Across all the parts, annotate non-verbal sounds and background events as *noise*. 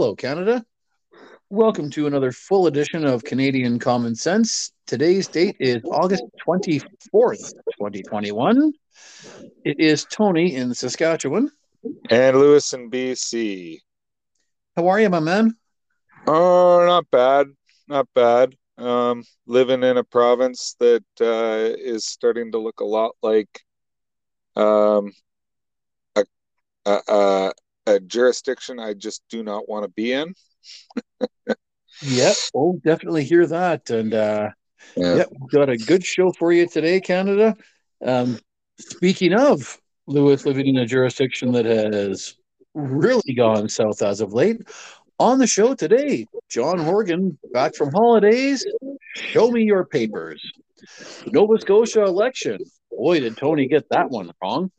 Hello, Canada. Welcome to another full edition of Canadian Common Sense. Today's date is August 24th, 2021. It is Tony in Saskatchewan. And Lewis in BC. How are you, my man? Oh, not bad. Not bad. Um, living in a province that uh, is starting to look a lot like um, a, a, a, a jurisdiction I just do not want to be in. *laughs* yep. Oh, definitely hear that. And uh, yeah. yep, we've got a good show for you today, Canada. Um, speaking of Lewis living in a jurisdiction that has really gone south as of late, on the show today, John Horgan, back from holidays. Show me your papers. Nova Scotia election. Boy, did Tony get that one wrong.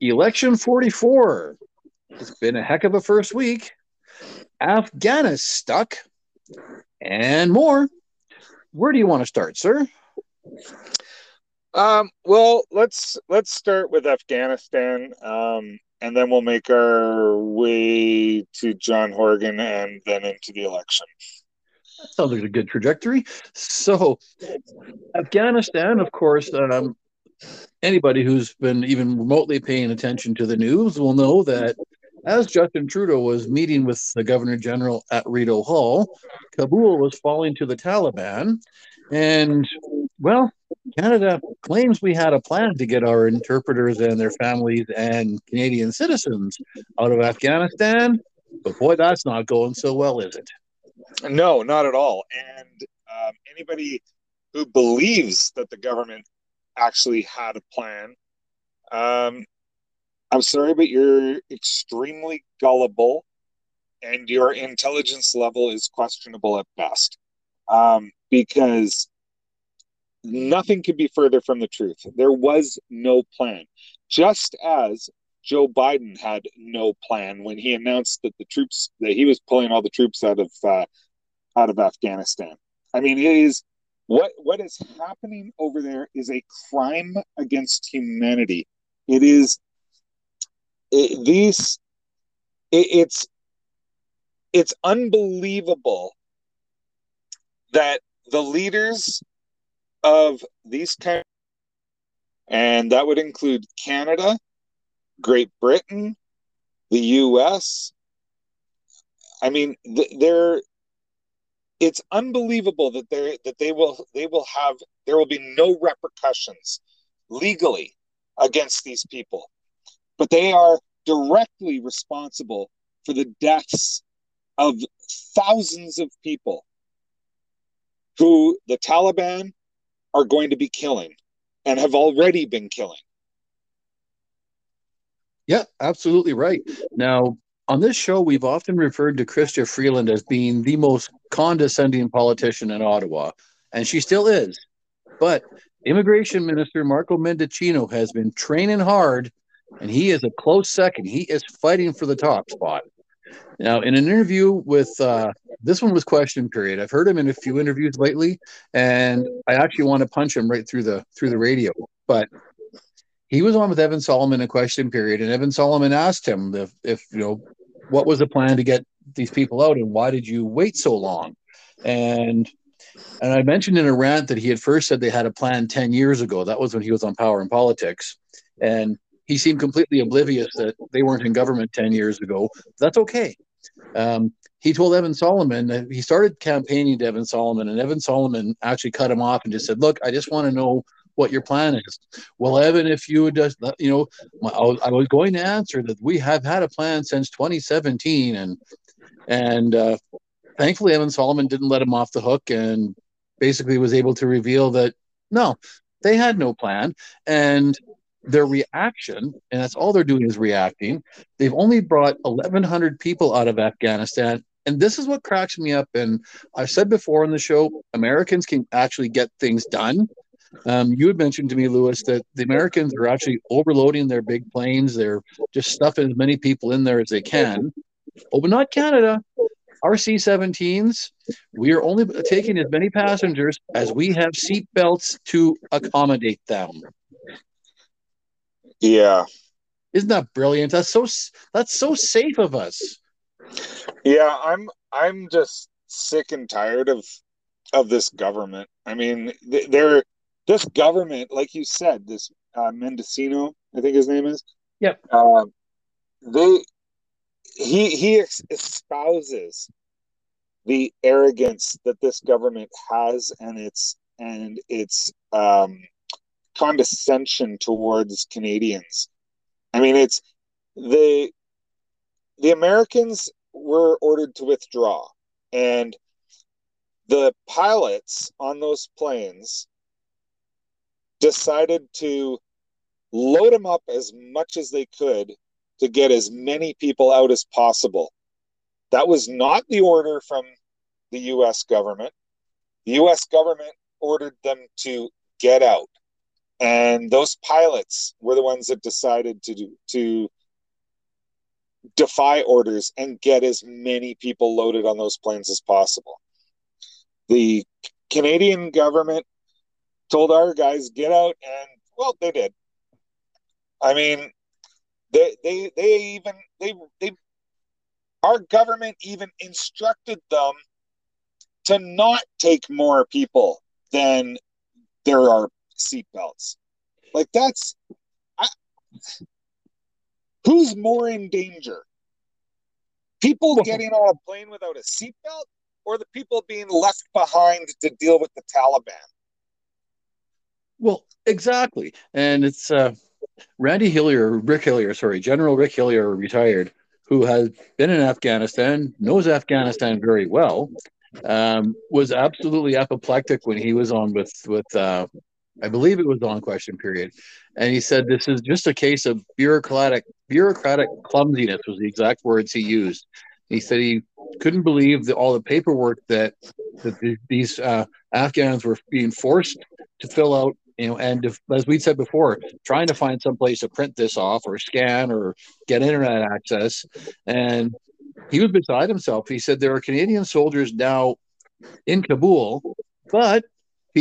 Election 44. It's been a heck of a first week. Afghanistan stuck and more. Where do you want to start, sir? Um, well, let's let's start with Afghanistan. Um, and then we'll make our way to John Horgan and then into the election. That sounds like a good trajectory. So, Afghanistan, of course, um, anybody who's been even remotely paying attention to the news will know that as Justin Trudeau was meeting with the Governor General at Rideau Hall, Kabul was falling to the Taliban. And, well, Canada claims we had a plan to get our interpreters and their families and Canadian citizens out of Afghanistan, but boy, that's not going so well, is it? No, not at all. And um, anybody who believes that the government actually had a plan, um, I'm sorry, but you're extremely gullible and your intelligence level is questionable at best. Um, because nothing could be further from the truth. There was no plan. Just as Joe Biden had no plan when he announced that the troops that he was pulling all the troops out of uh, out of Afghanistan. I mean, it is what what is happening over there is a crime against humanity. It is it, these it, it's it's unbelievable that the leaders of these countries and that would include Canada, Great Britain, the US. I mean, they're it's unbelievable that they that they will they will have there will be no repercussions legally against these people but they are directly responsible for the deaths of thousands of people who the Taliban are going to be killing and have already been killing. Yeah, absolutely right. Now, on this show, we've often referred to Chrystia Freeland as being the most condescending politician in Ottawa, and she still is. But Immigration Minister Marco Mendicino has been training hard, and he is a close second. He is fighting for the top spot. Now, in an interview with uh, this one was question period. I've heard him in a few interviews lately, and I actually want to punch him right through the through the radio. But he was on with Evan Solomon in question period, and Evan Solomon asked him if, if you know what was the plan to get these people out, and why did you wait so long? And and I mentioned in a rant that he had first said they had a plan ten years ago. That was when he was on Power and Politics, and he seemed completely oblivious that they weren't in government 10 years ago. That's okay. Um, he told Evan Solomon that he started campaigning to Evan Solomon, and Evan Solomon actually cut him off and just said, "Look, I just want to know what your plan is." Well, Evan, if you would just, you know, I was going to answer that we have had a plan since 2017, and and uh, thankfully Evan Solomon didn't let him off the hook, and basically was able to reveal that no, they had no plan, and their reaction, and that's all they're doing is reacting. They've only brought 1,100 people out of Afghanistan. And this is what cracks me up. And I've said before on the show, Americans can actually get things done. Um, you had mentioned to me, Lewis, that the Americans are actually overloading their big planes. They're just stuffing as many people in there as they can. Oh, but not Canada. Our C 17s, we are only taking as many passengers as we have seat belts to accommodate them. Yeah. Isn't that brilliant? That's so that's so safe of us. Yeah, I'm I'm just sick and tired of of this government. I mean, they're this government, like you said, this uh, Mendocino, I think his name is. Yep. Uh, they he he espouses the arrogance that this government has and its and its um, condescension towards Canadians. I mean, it's the the Americans were ordered to withdraw, and the pilots on those planes decided to load them up as much as they could to get as many people out as possible. That was not the order from the US government. The US government ordered them to get out. And those pilots were the ones that decided to do, to defy orders and get as many people loaded on those planes as possible. The Canadian government told our guys get out and well they did. I mean they they they even they they our government even instructed them to not take more people than there are seatbelts. Like that's I, who's more in danger? People getting on a plane without a seatbelt or the people being left behind to deal with the Taliban? Well, exactly. And it's uh, Randy Hillier, Rick Hillier, sorry, General Rick Hillier, retired, who has been in Afghanistan, knows Afghanistan very well, um, was absolutely apoplectic when he was on with with uh, I believe it was on question period, and he said this is just a case of bureaucratic bureaucratic clumsiness was the exact words he used. He said he couldn't believe the, all the paperwork that that the, these uh, Afghans were being forced to fill out. You know, and if, as we said before, trying to find some place to print this off or scan or get internet access, and he was beside himself. He said there are Canadian soldiers now in Kabul, but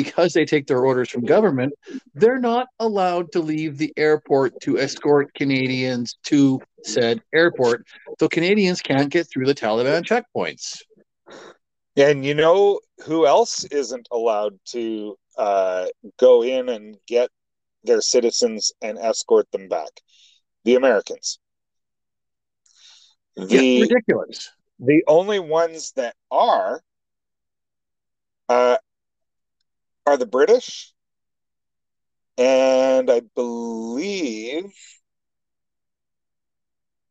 because they take their orders from government, they're not allowed to leave the airport to escort Canadians to said airport. So Canadians can't get through the Taliban checkpoints. And you know who else isn't allowed to uh, go in and get their citizens and escort them back? The Americans. The yeah, ridiculous. The only ones that are uh, are the British, and I believe.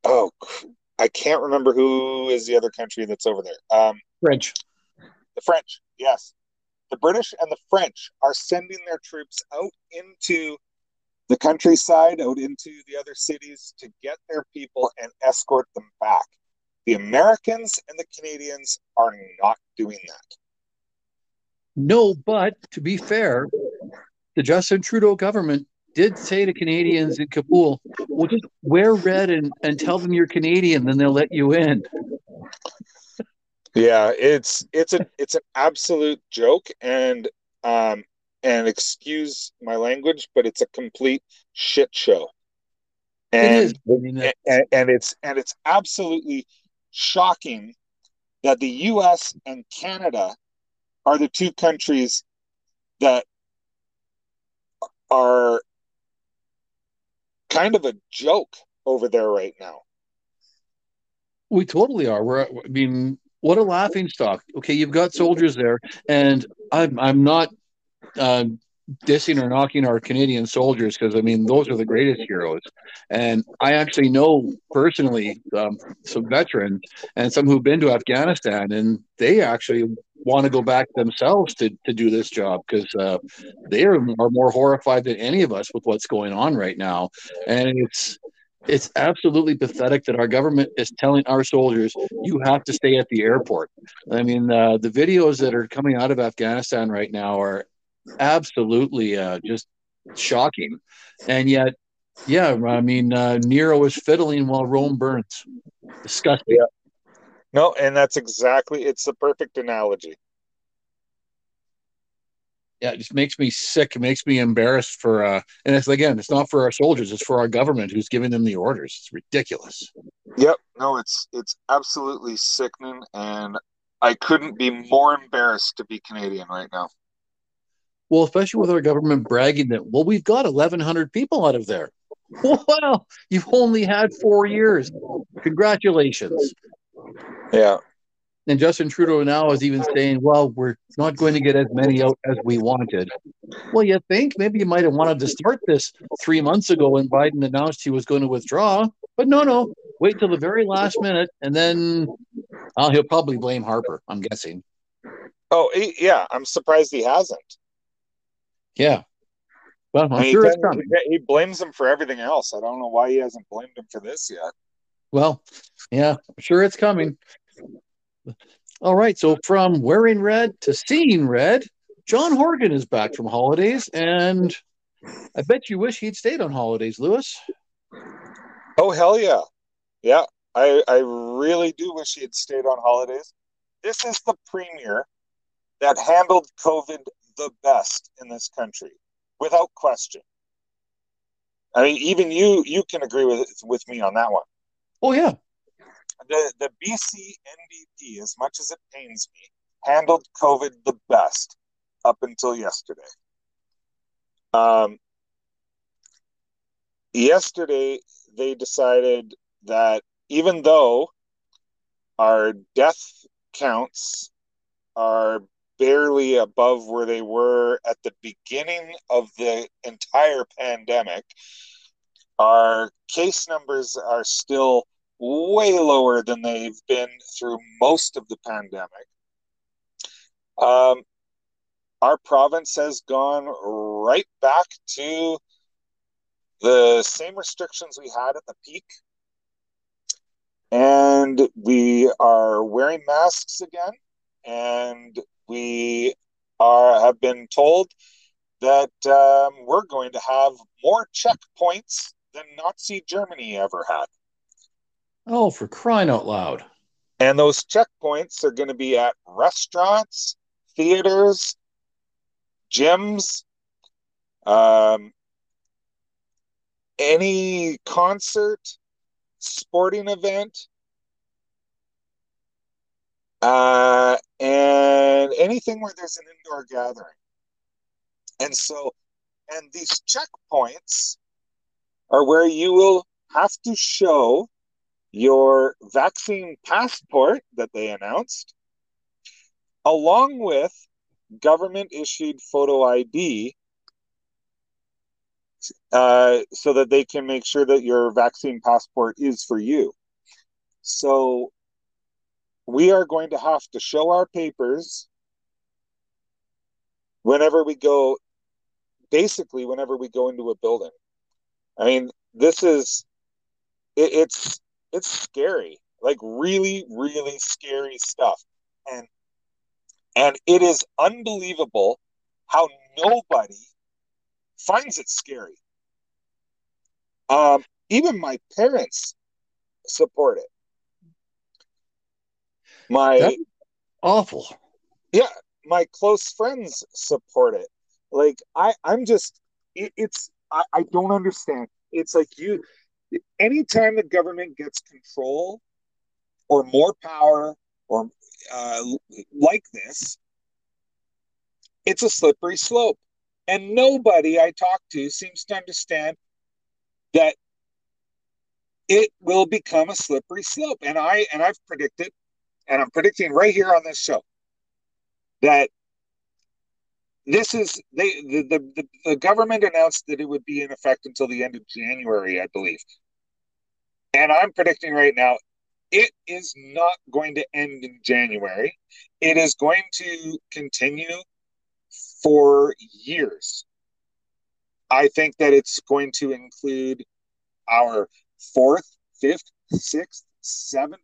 Oh, I can't remember who is the other country that's over there. Um, French. The French, yes. The British and the French are sending their troops out into the countryside, out into the other cities to get their people and escort them back. The Americans and the Canadians are not doing that. No, but to be fair, the Justin Trudeau government did say to Canadians in Kabul, well, just wear red and, and tell them you're Canadian, then they'll let you in. Yeah, it's it's a it's an absolute joke, and um, and excuse my language, but it's a complete shit show. And, I mean, and, and it's and it's absolutely shocking that the US and Canada are the two countries that are kind of a joke over there right now. We totally are. We're I mean, what a laughing stock. Okay, you've got soldiers there, and I'm I'm not uh, dissing or knocking our Canadian soldiers because I mean those are the greatest heroes, and I actually know personally um, some veterans and some who've been to Afghanistan, and they actually want to go back themselves to to do this job because uh, they are, are more horrified than any of us with what's going on right now, and it's it's absolutely pathetic that our government is telling our soldiers you have to stay at the airport. I mean, uh, the videos that are coming out of Afghanistan right now are absolutely uh, just shocking. And yet, yeah, I mean, uh, Nero is fiddling while Rome burns. Disgusting. Yeah. No, and that's exactly it's the perfect analogy. yeah, it just makes me sick. It makes me embarrassed for, uh, and it's again, it's not for our soldiers; it's for our government who's giving them the orders. It's ridiculous. Yep, no, it's it's absolutely sickening, and I couldn't be more embarrassed to be Canadian right now. Well, especially with our government bragging that, well, we've got 1,100 people out of there. *laughs* Well, you've only had four years. Congratulations. Yeah. And Justin Trudeau now is even saying, well, we're not going to get as many out as we wanted. Well, you think maybe you might have wanted to start this three months ago when Biden announced he was going to withdraw. But no, no, wait till the very last minute. And then well, he'll probably blame Harper, I'm guessing. Oh, he, yeah. I'm surprised he hasn't. Yeah. Well, I'm he, sure it's doesn't- coming. he blames him for everything else. I don't know why he hasn't blamed him for this yet. Well, yeah, I'm sure it's coming. All right. So from wearing red to seeing red, John Horgan is back from holidays, and I bet you wish he'd stayed on holidays, Lewis. Oh hell yeah, yeah. I I really do wish he had stayed on holidays. This is the premier that handled COVID the best in this country, without question. I mean, even you you can agree with with me on that one. Oh yeah. The the BC NDP, as much as it pains me, handled COVID the best up until yesterday. Um, yesterday they decided that even though our death counts are barely above where they were at the beginning of the entire pandemic, our case numbers are still way lower than they've been through most of the pandemic. Um, our province has gone right back to the same restrictions we had at the peak. And we are wearing masks again. And we are have been told that um, we're going to have more checkpoints than Nazi Germany ever had. Oh, for crying out loud. And those checkpoints are going to be at restaurants, theaters, gyms, um, any concert, sporting event, uh, and anything where there's an indoor gathering. And so, and these checkpoints are where you will have to show your vaccine passport that they announced, along with government issued photo ID, uh, so that they can make sure that your vaccine passport is for you. So we are going to have to show our papers whenever we go, basically, whenever we go into a building. I mean, this is it, it's it's scary, like really, really scary stuff, and and it is unbelievable how nobody finds it scary. Um, even my parents support it. My That- Awful. yeah, my close friends support it. Like I, I'm just it, it's I, I don't understand. It's like you anytime the government gets control or more power or uh, like this, it's a slippery slope. And nobody I talk to seems to understand that it will become a slippery slope. And I and I've predicted, and I'm predicting right here on this show that this is they the, the, the, the government announced that it would be in effect until the end of January, I believe. And I'm predicting right now it is not going to end in January. It is going to continue for years. I think that it's going to include our fourth, fifth, sixth, seventh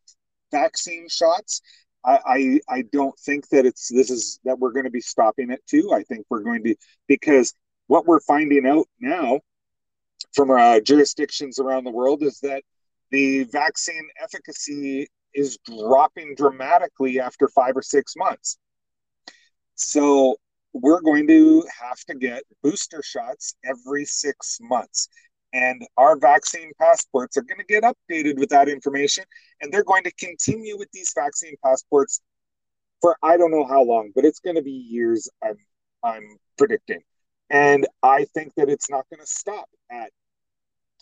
vaccine shots. I, I, I don't think that it's this is that we're going to be stopping it too. I think we're going to because what we're finding out now from uh, jurisdictions around the world is that the vaccine efficacy is dropping dramatically after five or six months. So we're going to have to get booster shots every six months. And our vaccine passports are going to get updated with that information. And they're going to continue with these vaccine passports for I don't know how long, but it's going to be years, I'm, I'm predicting. And I think that it's not going to stop at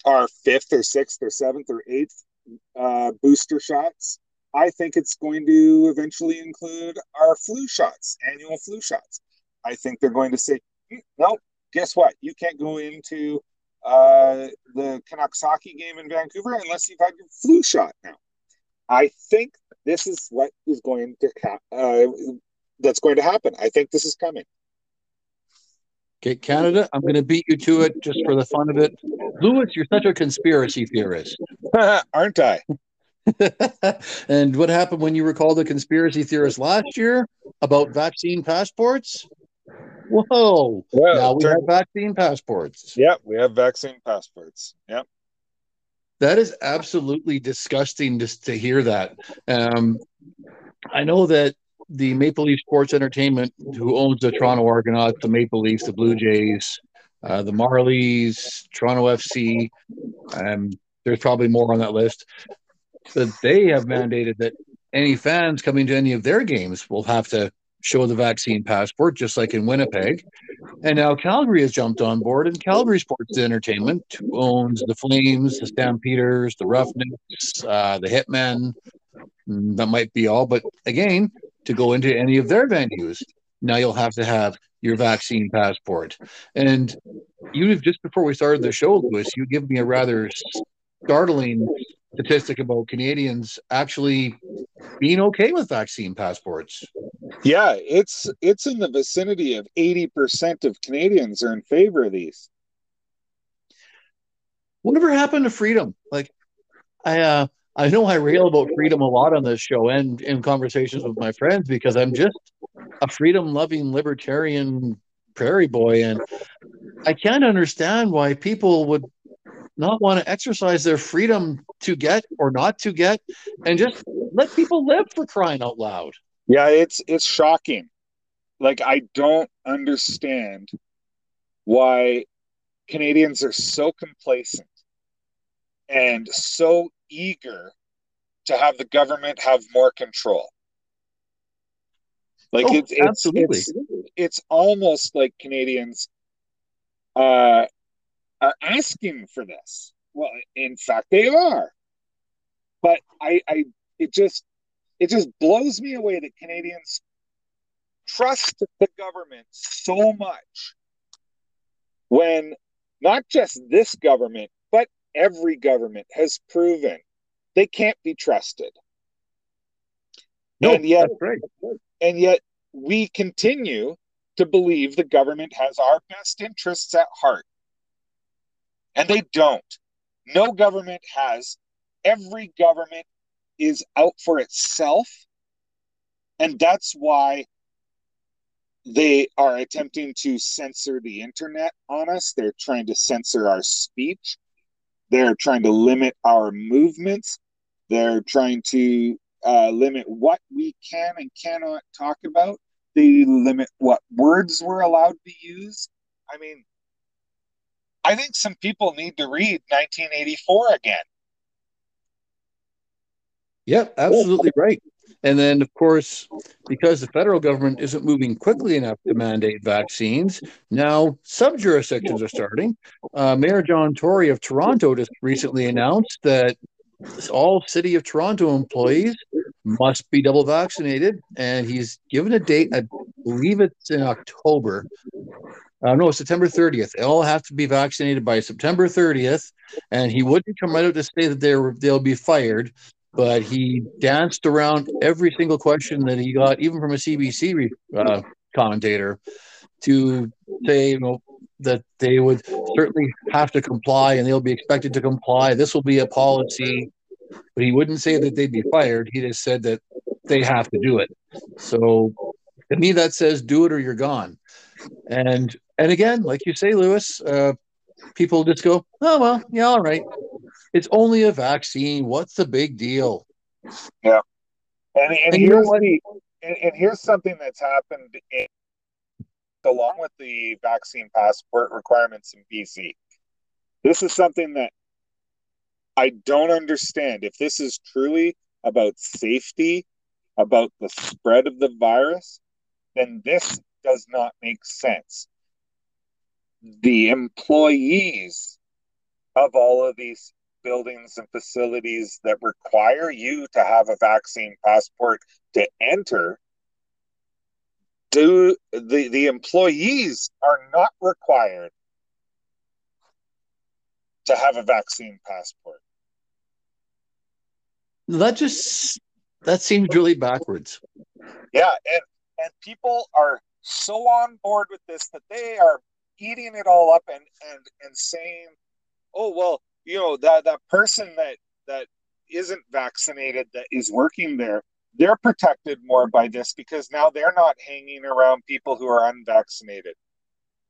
our fifth or sixth or seventh or eighth uh, booster shots. I think it's going to eventually include our flu shots, annual flu shots. I think they're going to say, hmm, no, guess what? You can't go into uh, the Canucks hockey game in Vancouver unless you've had your flu shot now. I think this is what is going to ha- uh, that's going to happen. I think this is coming. Okay, Canada, I'm going to beat you to it just for the fun of it. Lewis, you're such a conspiracy theorist. *laughs* Aren't I? *laughs* and what happened when you were called a conspiracy theorist last year about vaccine passports? Whoa. Well, now we have vaccine passports. Yeah, we have vaccine passports. Yeah. That is absolutely disgusting just to hear that. Um, I know that the Maple Leaf Sports Entertainment, who owns the Toronto Argonauts, the Maple Leafs, the Blue Jays, uh, the Marlies, Toronto FC, um, there's probably more on that list. But they have mandated that any fans coming to any of their games will have to show the vaccine passport, just like in Winnipeg. And now Calgary has jumped on board, and Calgary Sports Entertainment, who owns the Flames, the Stampeders, the Roughnecks, uh, the Hitmen, mm, that might be all. But again, to go into any of their venues, now you'll have to have your vaccine passport. And you just before we started the show, Lewis, you give me a rather startling statistic about Canadians actually being okay with vaccine passports. Yeah, it's it's in the vicinity of 80% of Canadians are in favor of these. Whatever happened to freedom? Like I uh I know I rail about freedom a lot on this show and in conversations with my friends because I'm just a freedom loving libertarian prairie boy and I can't understand why people would not want to exercise their freedom to get or not to get and just let people live for crying out loud. Yeah, it's it's shocking. Like I don't understand why Canadians are so complacent and so eager to have the government have more control. Like oh, it's, it's, absolutely. it's it's almost like Canadians uh, are asking for this. Well, in fact, they are. But I, I, it just, it just blows me away that Canadians trust the government so much when not just this government, but every government has proven they can't be trusted. No, and yet, right. and yet we continue to believe the government has our best interests at heart. And they don't. No government has. Every government is out for itself. And that's why they are attempting to censor the internet on us. They're trying to censor our speech. They're trying to limit our movements. They're trying to uh, limit what we can and cannot talk about. They limit what words we're allowed to use. I mean, I think some people need to read 1984 again. Yep, absolutely right. And then, of course, because the federal government isn't moving quickly enough to mandate vaccines, now sub jurisdictions are starting. Uh, Mayor John Tory of Toronto just recently announced that all City of Toronto employees must be double vaccinated, and he's given a date. I believe it's in October uh, no, September 30th. They all have to be vaccinated by September 30th. And he wouldn't come right out to say that they're, they'll be fired, but he danced around every single question that he got, even from a CBC uh, commentator, to say, you know, that they would certainly have to comply and they'll be expected to comply. This will be a policy, but he wouldn't say that they'd be fired. He just said that they have to do it. So to me, that says do it or you're gone. And and again, like you say, Lewis, uh, people just go, oh, well, yeah, all right. It's only a vaccine. What's the big deal? Yeah. And, and, and here's, the, and, and, here's something that's happened in along with the vaccine passport requirements in BC. This is something that I don't understand. If this is truly about safety, about the spread of the virus, then this does not make sense. The employees of all of these buildings and facilities that require you to have a vaccine passport to enter do the the employees are not required to have a vaccine passport. That just that seems really backwards. Yeah and and people are so on board with this that they are eating it all up and and and saying oh well you know that that person that that isn't vaccinated that is working there they're protected more by this because now they're not hanging around people who are unvaccinated.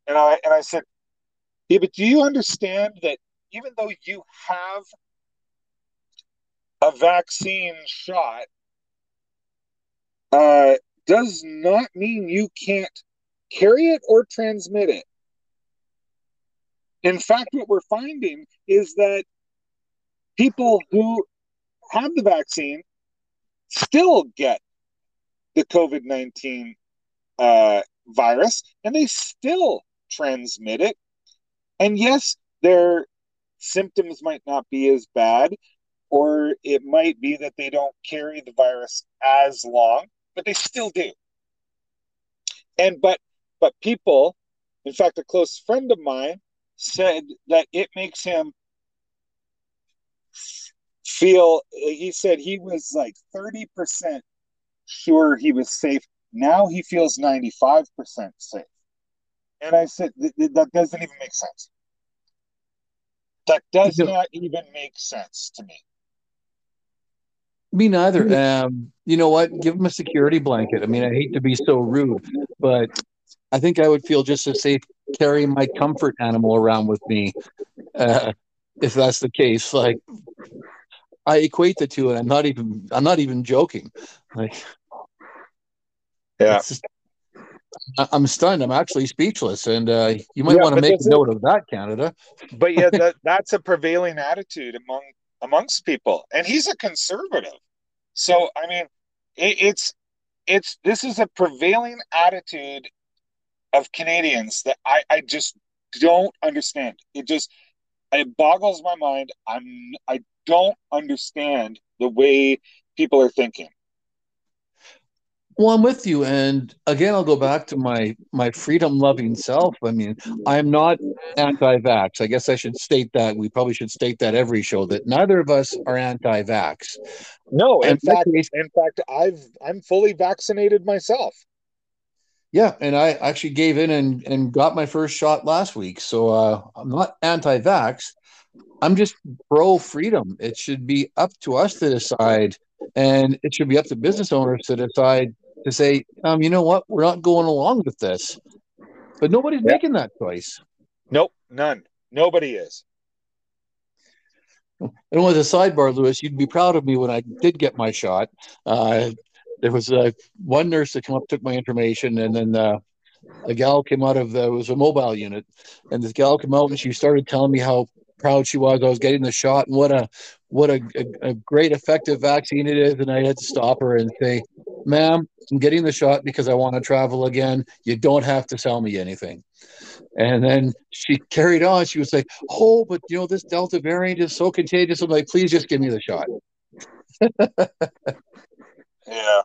And i and i said yeah but do you understand that even though you have a vaccine shot uh, does not mean you can't carry it or transmit it in fact, what we're finding is that people who have the vaccine still get the COVID 19 uh, virus and they still transmit it. And yes, their symptoms might not be as bad, or it might be that they don't carry the virus as long, but they still do. And but but people, in fact, a close friend of mine said that it makes him feel he said he was like 30% sure he was safe. Now he feels 95% safe. And i said that doesn't even make sense. That does not even make sense to me. Me neither. Um you know what? Give him a security blanket. I mean i hate to be so rude but I think I would feel just as safe carrying my comfort animal around with me, uh, if that's the case. Like, I equate the two, and I'm not even I'm not even joking. Like, yeah, just, I'm stunned. I'm actually speechless, and uh, you might yeah, want to make a note of that, Canada. but yeah, that, *laughs* that's a prevailing attitude among amongst people, and he's a conservative. So I mean, it, it's it's this is a prevailing attitude of Canadians that I, I just don't understand. It just it boggles my mind. I'm I don't understand the way people are thinking. Well, I'm with you, and again, I'll go back to my my freedom loving self. I mean, I'm not anti-vax. I guess I should state that. We probably should state that every show that neither of us are anti-vax. No, in fact, case, in fact, I've I'm fully vaccinated myself. Yeah, and I actually gave in and, and got my first shot last week. So uh, I'm not anti-vax. I'm just pro freedom. It should be up to us to decide, and it should be up to business owners to decide to say, um, you know what, we're not going along with this. But nobody's yeah. making that choice. Nope, none. Nobody is. And with a sidebar, Lewis, you'd be proud of me when I did get my shot. Uh, there was uh, one nurse that came up, took my information, and then uh, a gal came out of the it was a mobile unit, and this gal came out and she started telling me how proud she was. I was getting the shot and what a what a, a, a great effective vaccine it is. And I had to stop her and say, "Ma'am, I'm getting the shot because I want to travel again. You don't have to sell me anything." And then she carried on. She was like, "Oh, but you know this Delta variant is so contagious." I'm like, "Please just give me the shot." *laughs* yeah.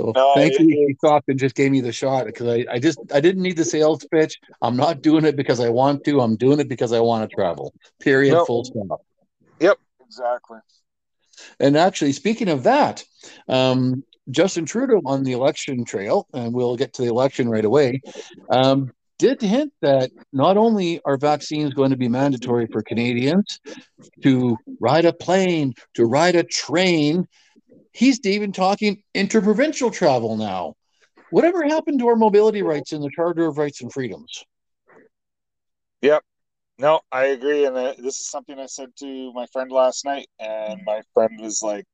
So no, thankfully he stopped and just gave me the shot because I, I just I didn't need the sales pitch. I'm not doing it because I want to. I'm doing it because I want to travel. Period. Yep. Full stop. Yep. Exactly. And actually, speaking of that, um, Justin Trudeau on the election trail, and we'll get to the election right away, um, did hint that not only are vaccines going to be mandatory for Canadians to ride a plane, to ride a train, he's even talking interprovincial travel now. Whatever happened to our mobility rights in the Charter of Rights and Freedoms? Yep. No, I agree. And uh, this is something I said to my friend last night, and my friend was like,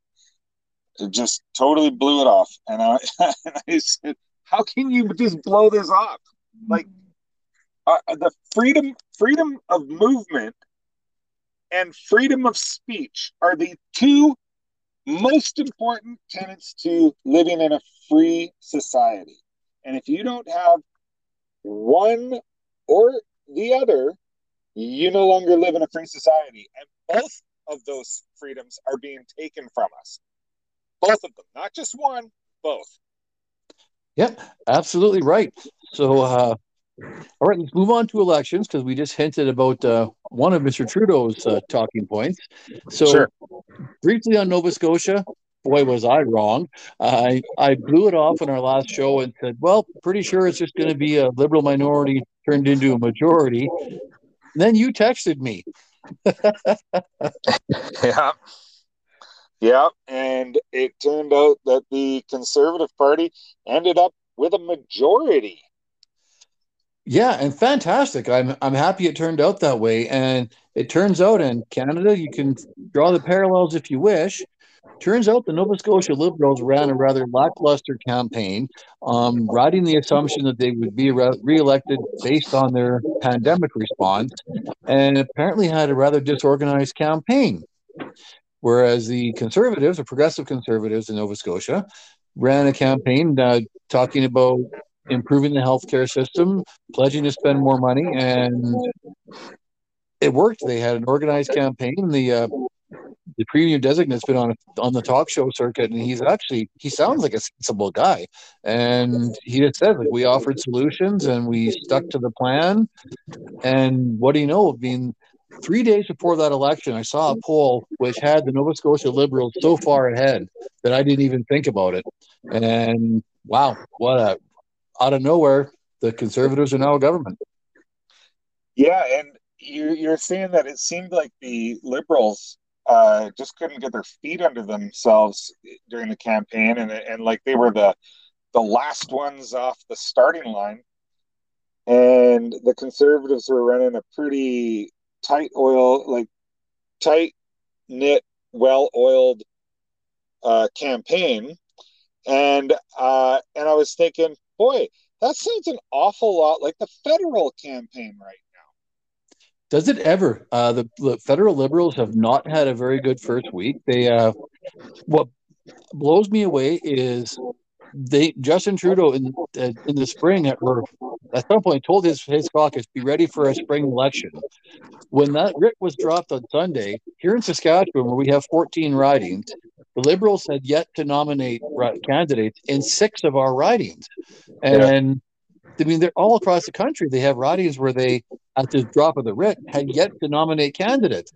just totally blew it off. And I, *laughs* and I said, How can you just blow this off? like uh, the freedom freedom of movement and freedom of speech are the two most important tenets to living in a free society. And if you don't have one or the other, you no longer live in a free society. And both of those freedoms are being taken from us. Both of them, not just one, both. Yep, absolutely right. So, uh, all right, let's move on to elections because we just hinted about uh, one of Mr. Trudeau's uh, talking points. So, sure. briefly on Nova Scotia, boy, was I wrong. I I blew it off in our last show and said, well, pretty sure it's just going to be a liberal minority turned into a majority. And then you texted me. *laughs* yeah. Yeah, and it turned out that the Conservative Party ended up with a majority. Yeah, and fantastic. I'm I'm happy it turned out that way. And it turns out in Canada, you can draw the parallels if you wish. Turns out the Nova Scotia Liberals ran a rather lackluster campaign, um, riding the assumption that they would be re- reelected based on their pandemic response, and apparently had a rather disorganized campaign. Whereas the conservatives, or progressive conservatives in Nova Scotia, ran a campaign uh, talking about improving the healthcare system, pledging to spend more money, and it worked. They had an organized campaign. The uh, the premier designate's been on on the talk show circuit, and he's actually he sounds like a sensible guy. And he just said like we offered solutions and we stuck to the plan. And what do you know? I mean, three days before that election, I saw a poll which had the Nova Scotia Liberals so far ahead that I didn't even think about it. And wow, what a out of nowhere, the Conservatives are now a government. Yeah, and you're, you're saying that it seemed like the Liberals uh, just couldn't get their feet under themselves during the campaign, and and like they were the the last ones off the starting line, and the Conservatives were running a pretty tight oil, like tight knit, well oiled uh, campaign, and uh, and I was thinking, boy, that sounds an awful lot like the federal campaign right now. Does it ever? Uh, the, the federal liberals have not had a very good first week. They uh, what blows me away is they Justin Trudeau in uh, in the spring at, or at some point told his his caucus be ready for a spring election. When that writ was dropped on Sunday here in Saskatchewan, where we have 14 ridings, the Liberals had yet to nominate candidates in six of our ridings, and. I mean, they're all across the country. They have ridings where they, at the drop of the writ, had yet to nominate candidates.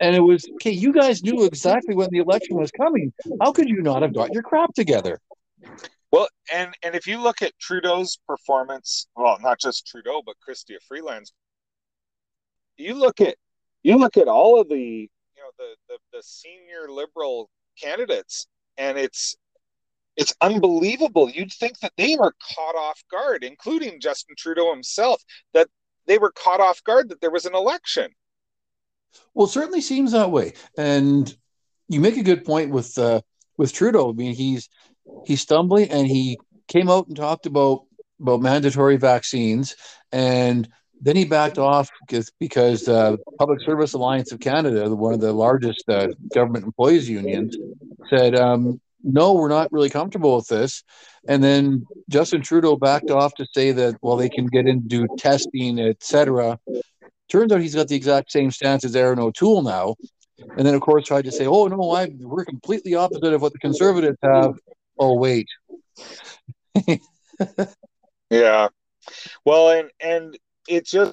And it was, okay, you guys knew exactly when the election was coming. How could you not have got your crap together? Well, and and if you look at Trudeau's performance, well, not just Trudeau, but Chrystia Freeland's, you look at you look at all of the you know the the, the senior liberal candidates, and it's it's unbelievable. You'd think that they were caught off guard, including Justin Trudeau himself, that they were caught off guard that there was an election. Well, certainly seems that way, and you make a good point with uh, with Trudeau. I mean, he's he's stumbling and he came out and talked about about mandatory vaccines and then he backed off because uh, Public Service Alliance of Canada, one of the largest uh, government employees unions, said um, no, we're not really comfortable with this. And then Justin Trudeau backed off to say that well, they can get into testing, etc. Turns out he's got the exact same stance as Erin O'Toole now. And then, of course, tried to say, "Oh no, I we're completely opposite of what the Conservatives have." oh wait *laughs* yeah well and and it's just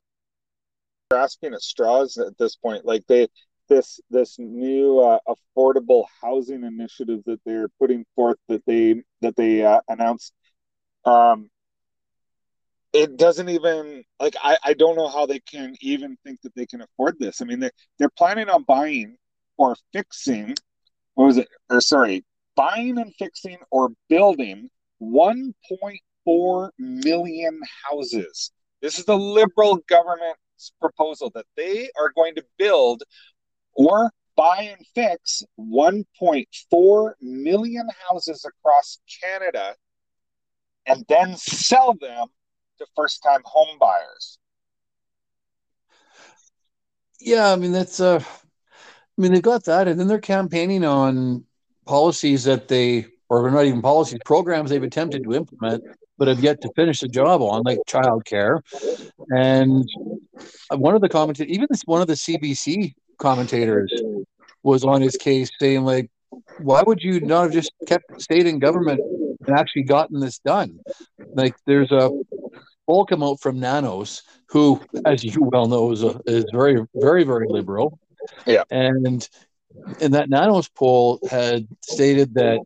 grasping at straws at this point. Like they this this new uh, affordable housing initiative that they're putting forth that they that they uh, announced um it doesn't even like I, I don't know how they can even think that they can afford this. I mean they, they're planning on buying or fixing what was it? Or sorry buying and fixing or building 1.4 million houses. This is the Liberal government's proposal that they are going to build or buy and fix 1.4 million houses across Canada and then sell them to first time home buyers. Yeah, I mean that's uh I mean they've got that and then they're campaigning on policies that they or not even policies, programs they've attempted to implement but have yet to finish the job on, like childcare. And one of the commentators, even this one of the CBC commentators, was on his case saying like, why would you not have just kept stayed in government and actually gotten this done? Like, there's a poll come out from Nanos, who, as you well know, is, a, is very, very, very liberal. Yeah. And in that Nanos poll had stated that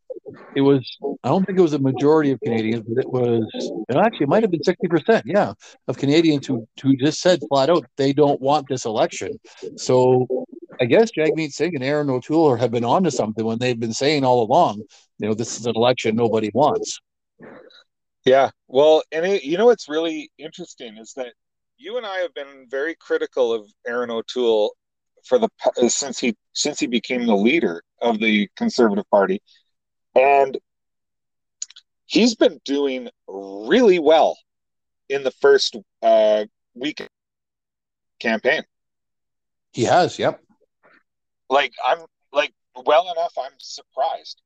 it was I don't think it was a majority of Canadians, but it was it actually it might have been sixty percent, yeah, of Canadians who who just said flat out they don't want this election. So I guess Jagmeet Singh and Erin O'Toole have been onto something when they've been saying all along, you know, this is an election nobody wants. Yeah, well, and it, you know what's really interesting is that you and I have been very critical of Erin O'Toole for the since he since he became the leader of the Conservative Party and he's been doing really well in the first uh, week campaign. He has, yep. Like I'm like well enough. I'm surprised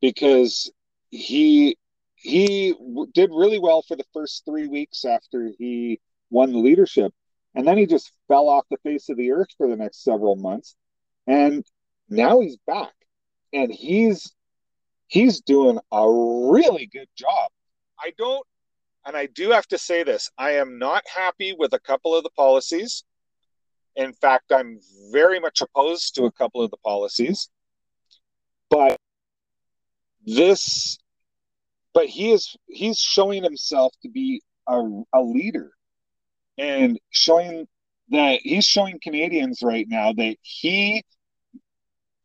because he he did really well for the first three weeks after he won the leadership, and then he just fell off the face of the earth for the next several months, and now he's back, and he's he's doing a really good job. I don't, and I do have to say this I am not happy with a couple of the policies. In fact, I'm very much opposed to a couple of the policies. But this, but he is, he's showing himself to be a, a leader and showing that he's showing Canadians right now that he,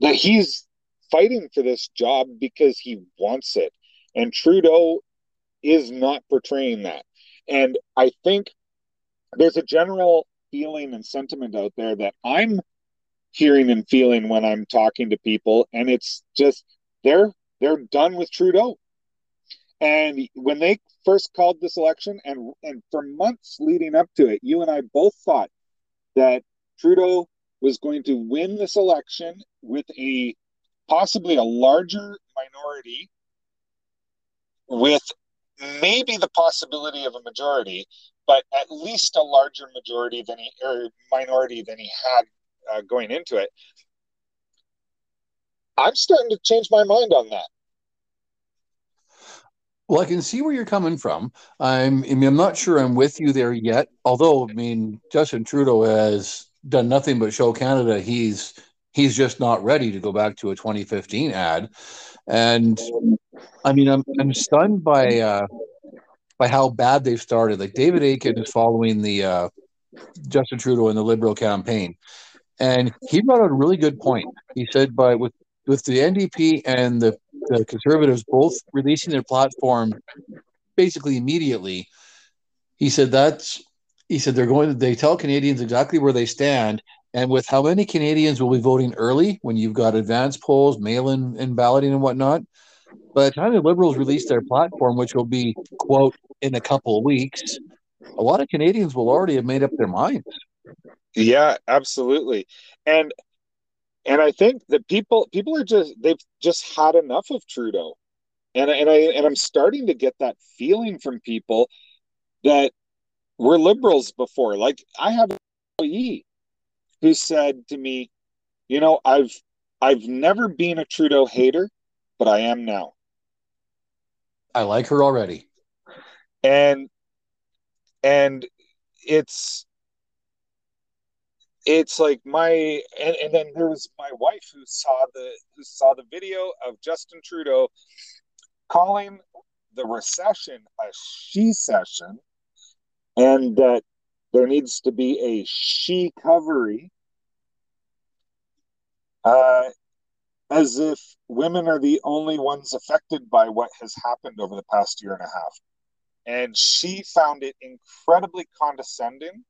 that he's fighting for this job because he wants it. And Trudeau is not portraying that. And I think there's a general feeling and sentiment out there that I'm hearing and feeling when I'm talking to people, and it's just they're they're done with Trudeau. And when they first called this election, and and for months leading up to it, you and I both thought that Trudeau was going to win this election with a possibly a larger minority with maybe the possibility of a majority, but at least a larger majority than he or minority than he had uh, going into it. I'm starting to change my mind on that. Well, I can see where you're coming from. I'm, I mean, I'm not sure I'm with you there yet. Although, I mean, Justin Trudeau has done nothing but show Canada he's he's just not ready to go back to a 2015 ad. And I mean, I'm I'm stunned by uh, by how bad they've started. Like David Akin is following the uh, Justin Trudeau and the Liberal campaign, and he brought out a really good point. He said, "By with with the NDP and the, the Conservatives both releasing their platform basically immediately, he said that's." He said they're going they tell Canadians exactly where they stand, and with how many Canadians will be voting early when you've got advance polls, mail in and balloting and whatnot, by the time the Liberals release their platform, which will be, quote, in a couple of weeks, a lot of Canadians will already have made up their minds. Yeah, absolutely. And and I think that people people are just they've just had enough of Trudeau. And and I and I'm starting to get that feeling from people that we're liberals before. Like I have an employee who said to me, "You know, I've I've never been a Trudeau hater, but I am now." I like her already. And and it's it's like my and, and then there was my wife who saw the who saw the video of Justin Trudeau calling the recession a she session and that there needs to be a she covery, uh, as if women are the only ones affected by what has happened over the past year and a half. And she found it incredibly condescending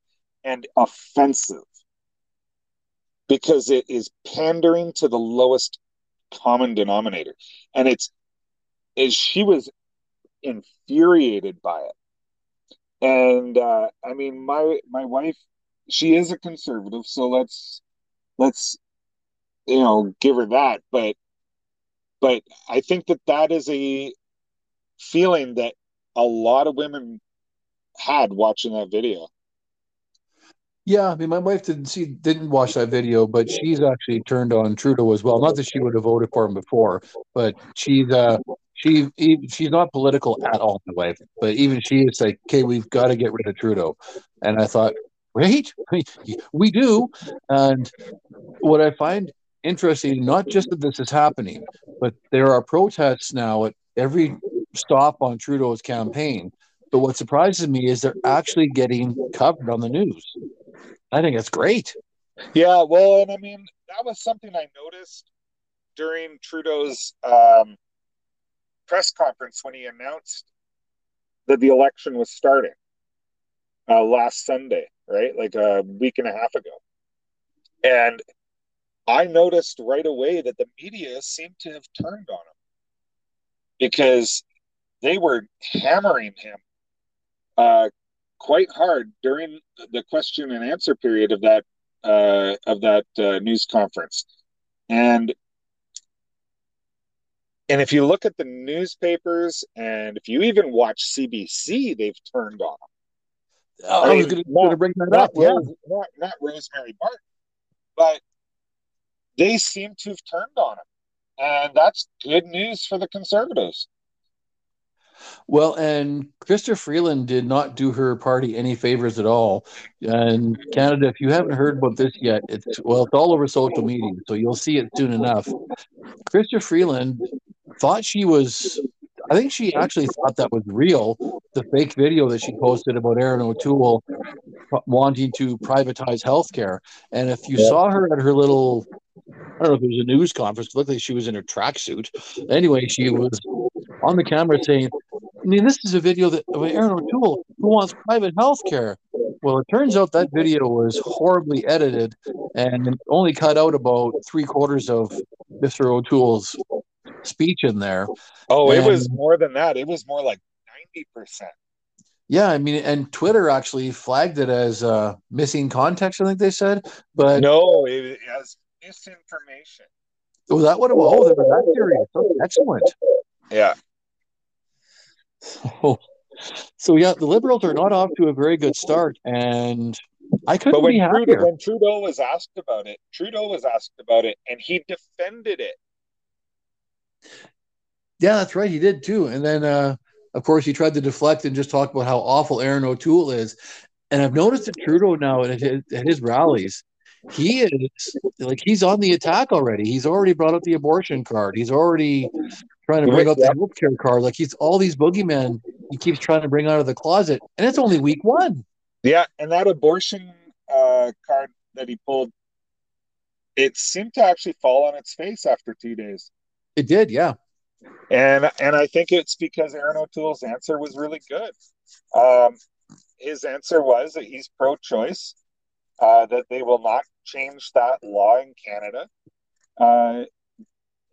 and offensive because it is pandering to the lowest common denominator. And it's is she was infuriated by it. And uh, I mean, my my wife, she is a conservative, so let's let's you know give her that. But but I think that that is a feeling that a lot of women had watching that video. Yeah, I mean, my wife didn't see didn't watch that video, but she's actually turned on Trudeau as well. Not that she would have voted for him before, but she's uh she she's not political at all in the way, but even she is like, okay, we've got to get rid of Trudeau. And I thought, wait, *laughs* we do. And what I find interesting, not just that this is happening, but there are protests now at every stop on Trudeau's campaign. But what surprises me is they're actually getting covered on the news. I think that's great. Yeah, well, and I mean that was something I noticed during Trudeau's um, press conference when he announced that the election was starting uh, last Sunday, right? Like a week and a half ago. And I noticed right away that the media seemed to have turned on him because they were hammering him uh, quite hard during the question and answer period of that uh, of that uh, news conference, and and if you look at the newspapers and if you even watch CBC, they've turned on them. I, I was going to bring that up. Rose, yeah, not, not Rosemary Barton, but they seem to have turned on him, and that's good news for the conservatives. Well, and Chrystia Freeland did not do her party any favors at all. And Canada, if you haven't heard about this yet, it's well, it's all over social media, so you'll see it soon enough. Chrystia Freeland thought she was I think she actually thought that was real, the fake video that she posted about Erin O'Toole wanting to privatize healthcare. And if you yeah. saw her at her little, I don't know if it was a news conference, it looked like she was in her tracksuit. Anyway, she was on the camera saying, I mean, this is a video that of Erin O'Toole who wants private health care. Well, it turns out that video was horribly edited and only cut out about three quarters of Mr. O'Toole's speech in there. Oh, and, it was more than that. It was more like 90%. Yeah, I mean, and Twitter actually flagged it as uh, missing context. I think they said, but no, it has misinformation. Was that what it was? Oh, that. Oh, excellent. Yeah. So, *laughs* so yeah, the Liberals are not off to a very good start, and I couldn't but when be happier. Trudeau, when Trudeau was asked about it, Trudeau was asked about it, and he defended it. Yeah, that's right. He did too. And then, uh, of course, he tried to deflect and just talk about how awful Erin O'Toole is. And I've noticed that Trudeau now at his, at his rallies, he is like he's on the attack already. He's already brought up the abortion card. He's already trying to bring up the healthcare card. Like he's all these boogeymen he keeps trying to bring out of the closet, and it's only week one. Yeah, and that abortion uh, card that he pulled, it seemed to actually fall on its face after two days. It did, yeah. And and I think it's because Erin O'Toole's answer was really good. Um, his answer was that he's pro-choice, uh, that they will not change that law in Canada, uh,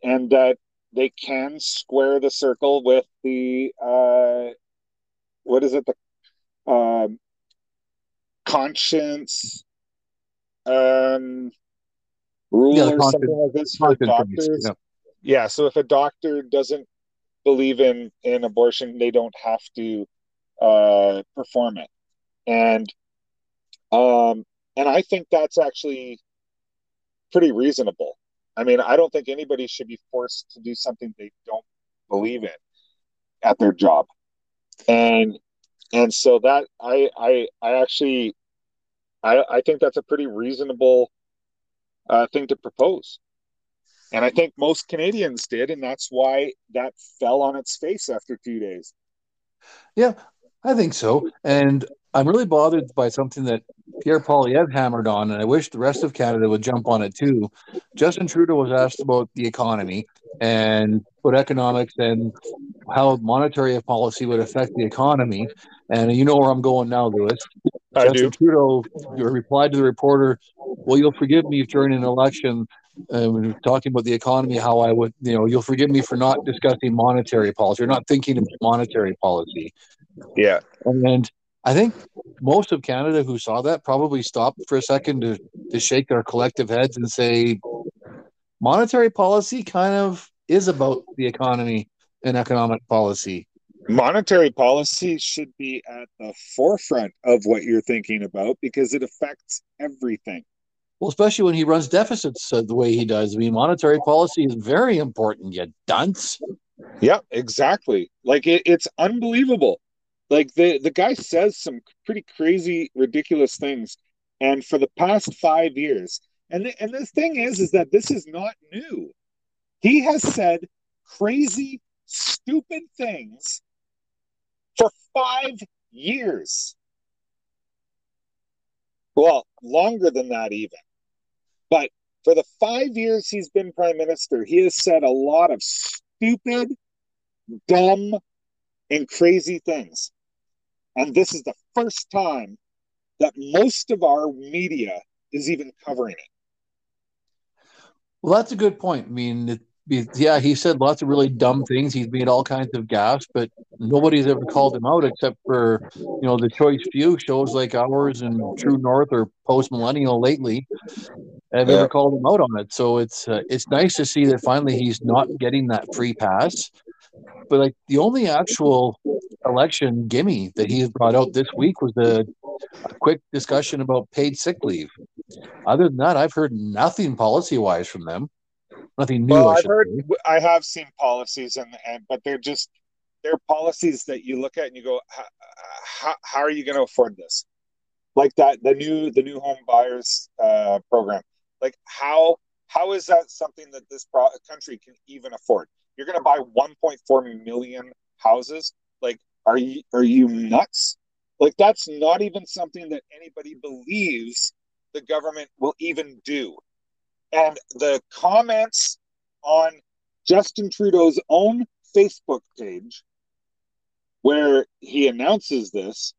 and that they can square the circle with the uh, what is it the um, conscience um, rule yeah, or something like this for doctors. Yeah yeah so if a doctor doesn't believe in in abortion they don't have to uh perform it. And um and i think that's actually pretty reasonable. I mean i don't think anybody should be forced to do something they don't believe in at their job. And and so that i i i actually i i think that's a pretty reasonable uh, thing to propose and I think most Canadians did, and that's why that fell on its face after two days. Yeah, I think so. And I'm really bothered by something that Pierre Poilievre hammered on, and I wish the rest of Canada would jump on it too. Justin Trudeau was asked about the economy and what economics and how monetary policy would affect the economy. And you know where I'm going now, Lewis. I Justin do. Trudeau replied to the reporter, "Well, you'll forgive me if during an election uh, talking about the economy, how I would, you know, you'll forgive me for not discussing monetary policy or not thinking of monetary policy. Yeah. And I think most of Canada who saw that probably stopped for a second to, to shake their collective heads and say, monetary policy kind of is about the economy and economic policy. Monetary policy should be at the forefront of what you're thinking about because it affects everything. Well, especially when he runs deficits uh, the way he does. I mean, monetary policy is very important, you dunce. Yeah, exactly. Like it, it's unbelievable. Like the the guy says some pretty crazy, ridiculous things, and for the past five years, and the, and the thing is, is that this is not new. He has said crazy, stupid things for five years. Well, longer than that, even. But for the five years he's been prime minister, he has said a lot of stupid, dumb, and crazy things. And this is the first time that most of our media is even covering it. Well, that's a good point. I mean, yeah, he said lots of really dumb things. He's made all kinds of gaffes, but nobody's ever called him out except for you know the choice few shows like ours and True North or Post Millennial lately. Have yeah. ever called him out on it. So it's uh, it's nice to see that finally he's not getting that free pass. But like the only actual election gimme that he has brought out this week was a, a quick discussion about paid sick leave. Other than that, I've heard nothing policy wise from them. Nothing new. Well, I have heard, say. I have seen policies, and, and but they're just they're policies that you look at and you go, how, how are you going to afford this? Like that, the new the new home buyers uh, program. Like how how is that something that this pro- country can even afford? You're going to buy 1.4 million houses. Like, are you are you nuts? Like that's not even something that anybody believes the government will even do. And the comments on Justin Trudeau's own Facebook page, where he announces this,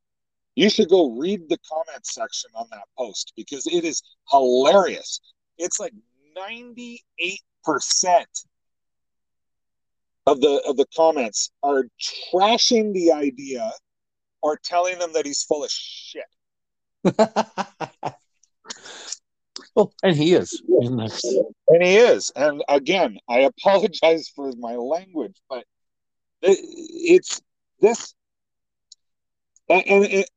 you should go read the comment section on that post because it is hilarious. It's like 98% of the of the comments are trashing the idea or telling them that he's full of shit. *laughs* Well, and he is. And he is. And again, I apologize for my language, but it's this. And, it,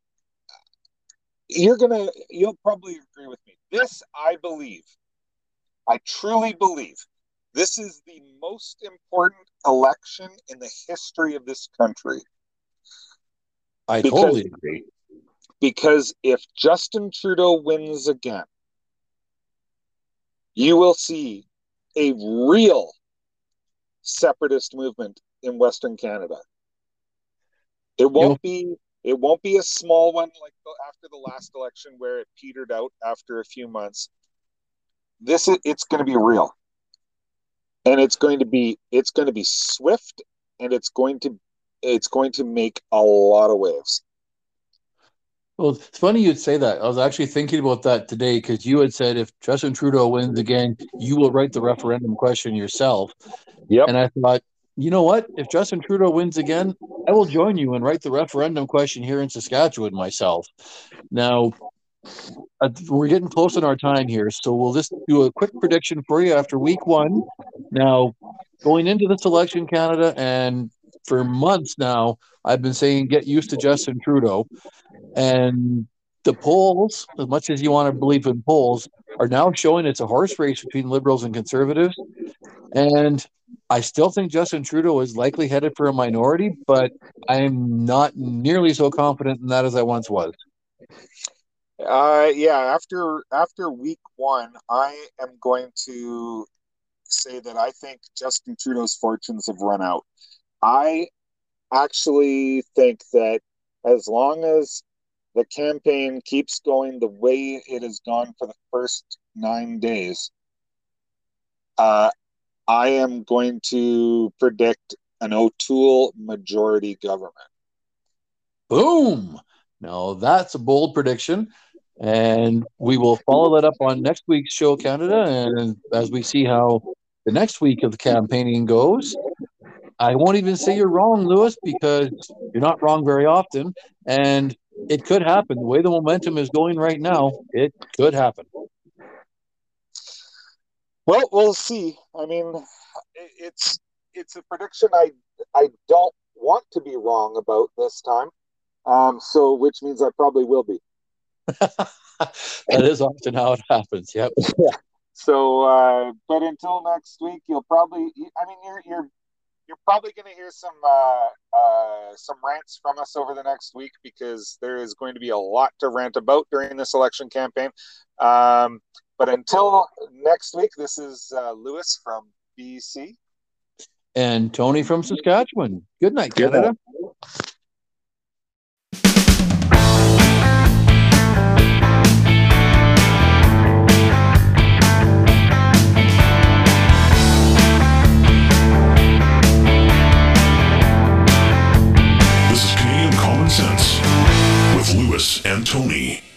you're going to, you'll probably agree with me. This, I believe, I truly believe, this is the most important election in the history of this country. I because, totally agree. Because if Justin Trudeau wins again, you will see a real separatist movement in Western Canada. It won't be it won't be a small one like after the last election where it petered out after a few months. This is it's going to be real. And it's going to be it's going to be swift and it's going to it's going to make a lot of waves. Well, it's funny you'd say that. I was actually thinking about that today because you had said if Justin Trudeau wins again, you will write the referendum question yourself. Yep. And I thought, you know what? If Justin Trudeau wins again, I will join you and write the referendum question here in Saskatchewan myself. Now, uh, we're getting close on our time here, so we'll just do a quick prediction for you after week one. Now, going into this election, Canada, and for months now, I've been saying get used to Justin Trudeau. And the polls, as much as you want to believe in polls, are now showing it's a horse race between liberals and conservatives. And I still think Justin Trudeau is likely headed for a minority, but I'm not nearly so confident in that as I once was. Uh, yeah, after after week one, I am going to say that I think Justin Trudeau's fortunes have run out. I actually think that as long as the campaign keeps going the way it has gone for the first nine days, uh, I am going to predict an O'Toole majority government. Boom! Now that's a bold prediction. And we will follow that up on next week's show, Canada. And as we see how the next week of the campaigning goes, I won't even say you're wrong, Lewis, because you're not wrong very often. And it could happen. The way the momentum is going right now, it could happen. Well, we'll see. I mean, it's it's a prediction I I don't want to be wrong about this time. Um, so which means I probably will be. *laughs* that is often how it happens. Yep. *laughs* Yeah. So, uh, but until next week, you'll probably. I mean, you're you're you're probably going to hear some uh, uh, some rants from us over the next week because there is going to be a lot to rant about during this election campaign. Um, but until next week, this is uh, Lewis from BC and Tony from Saskatchewan. Good night, Canada. This is Lewis and Tony.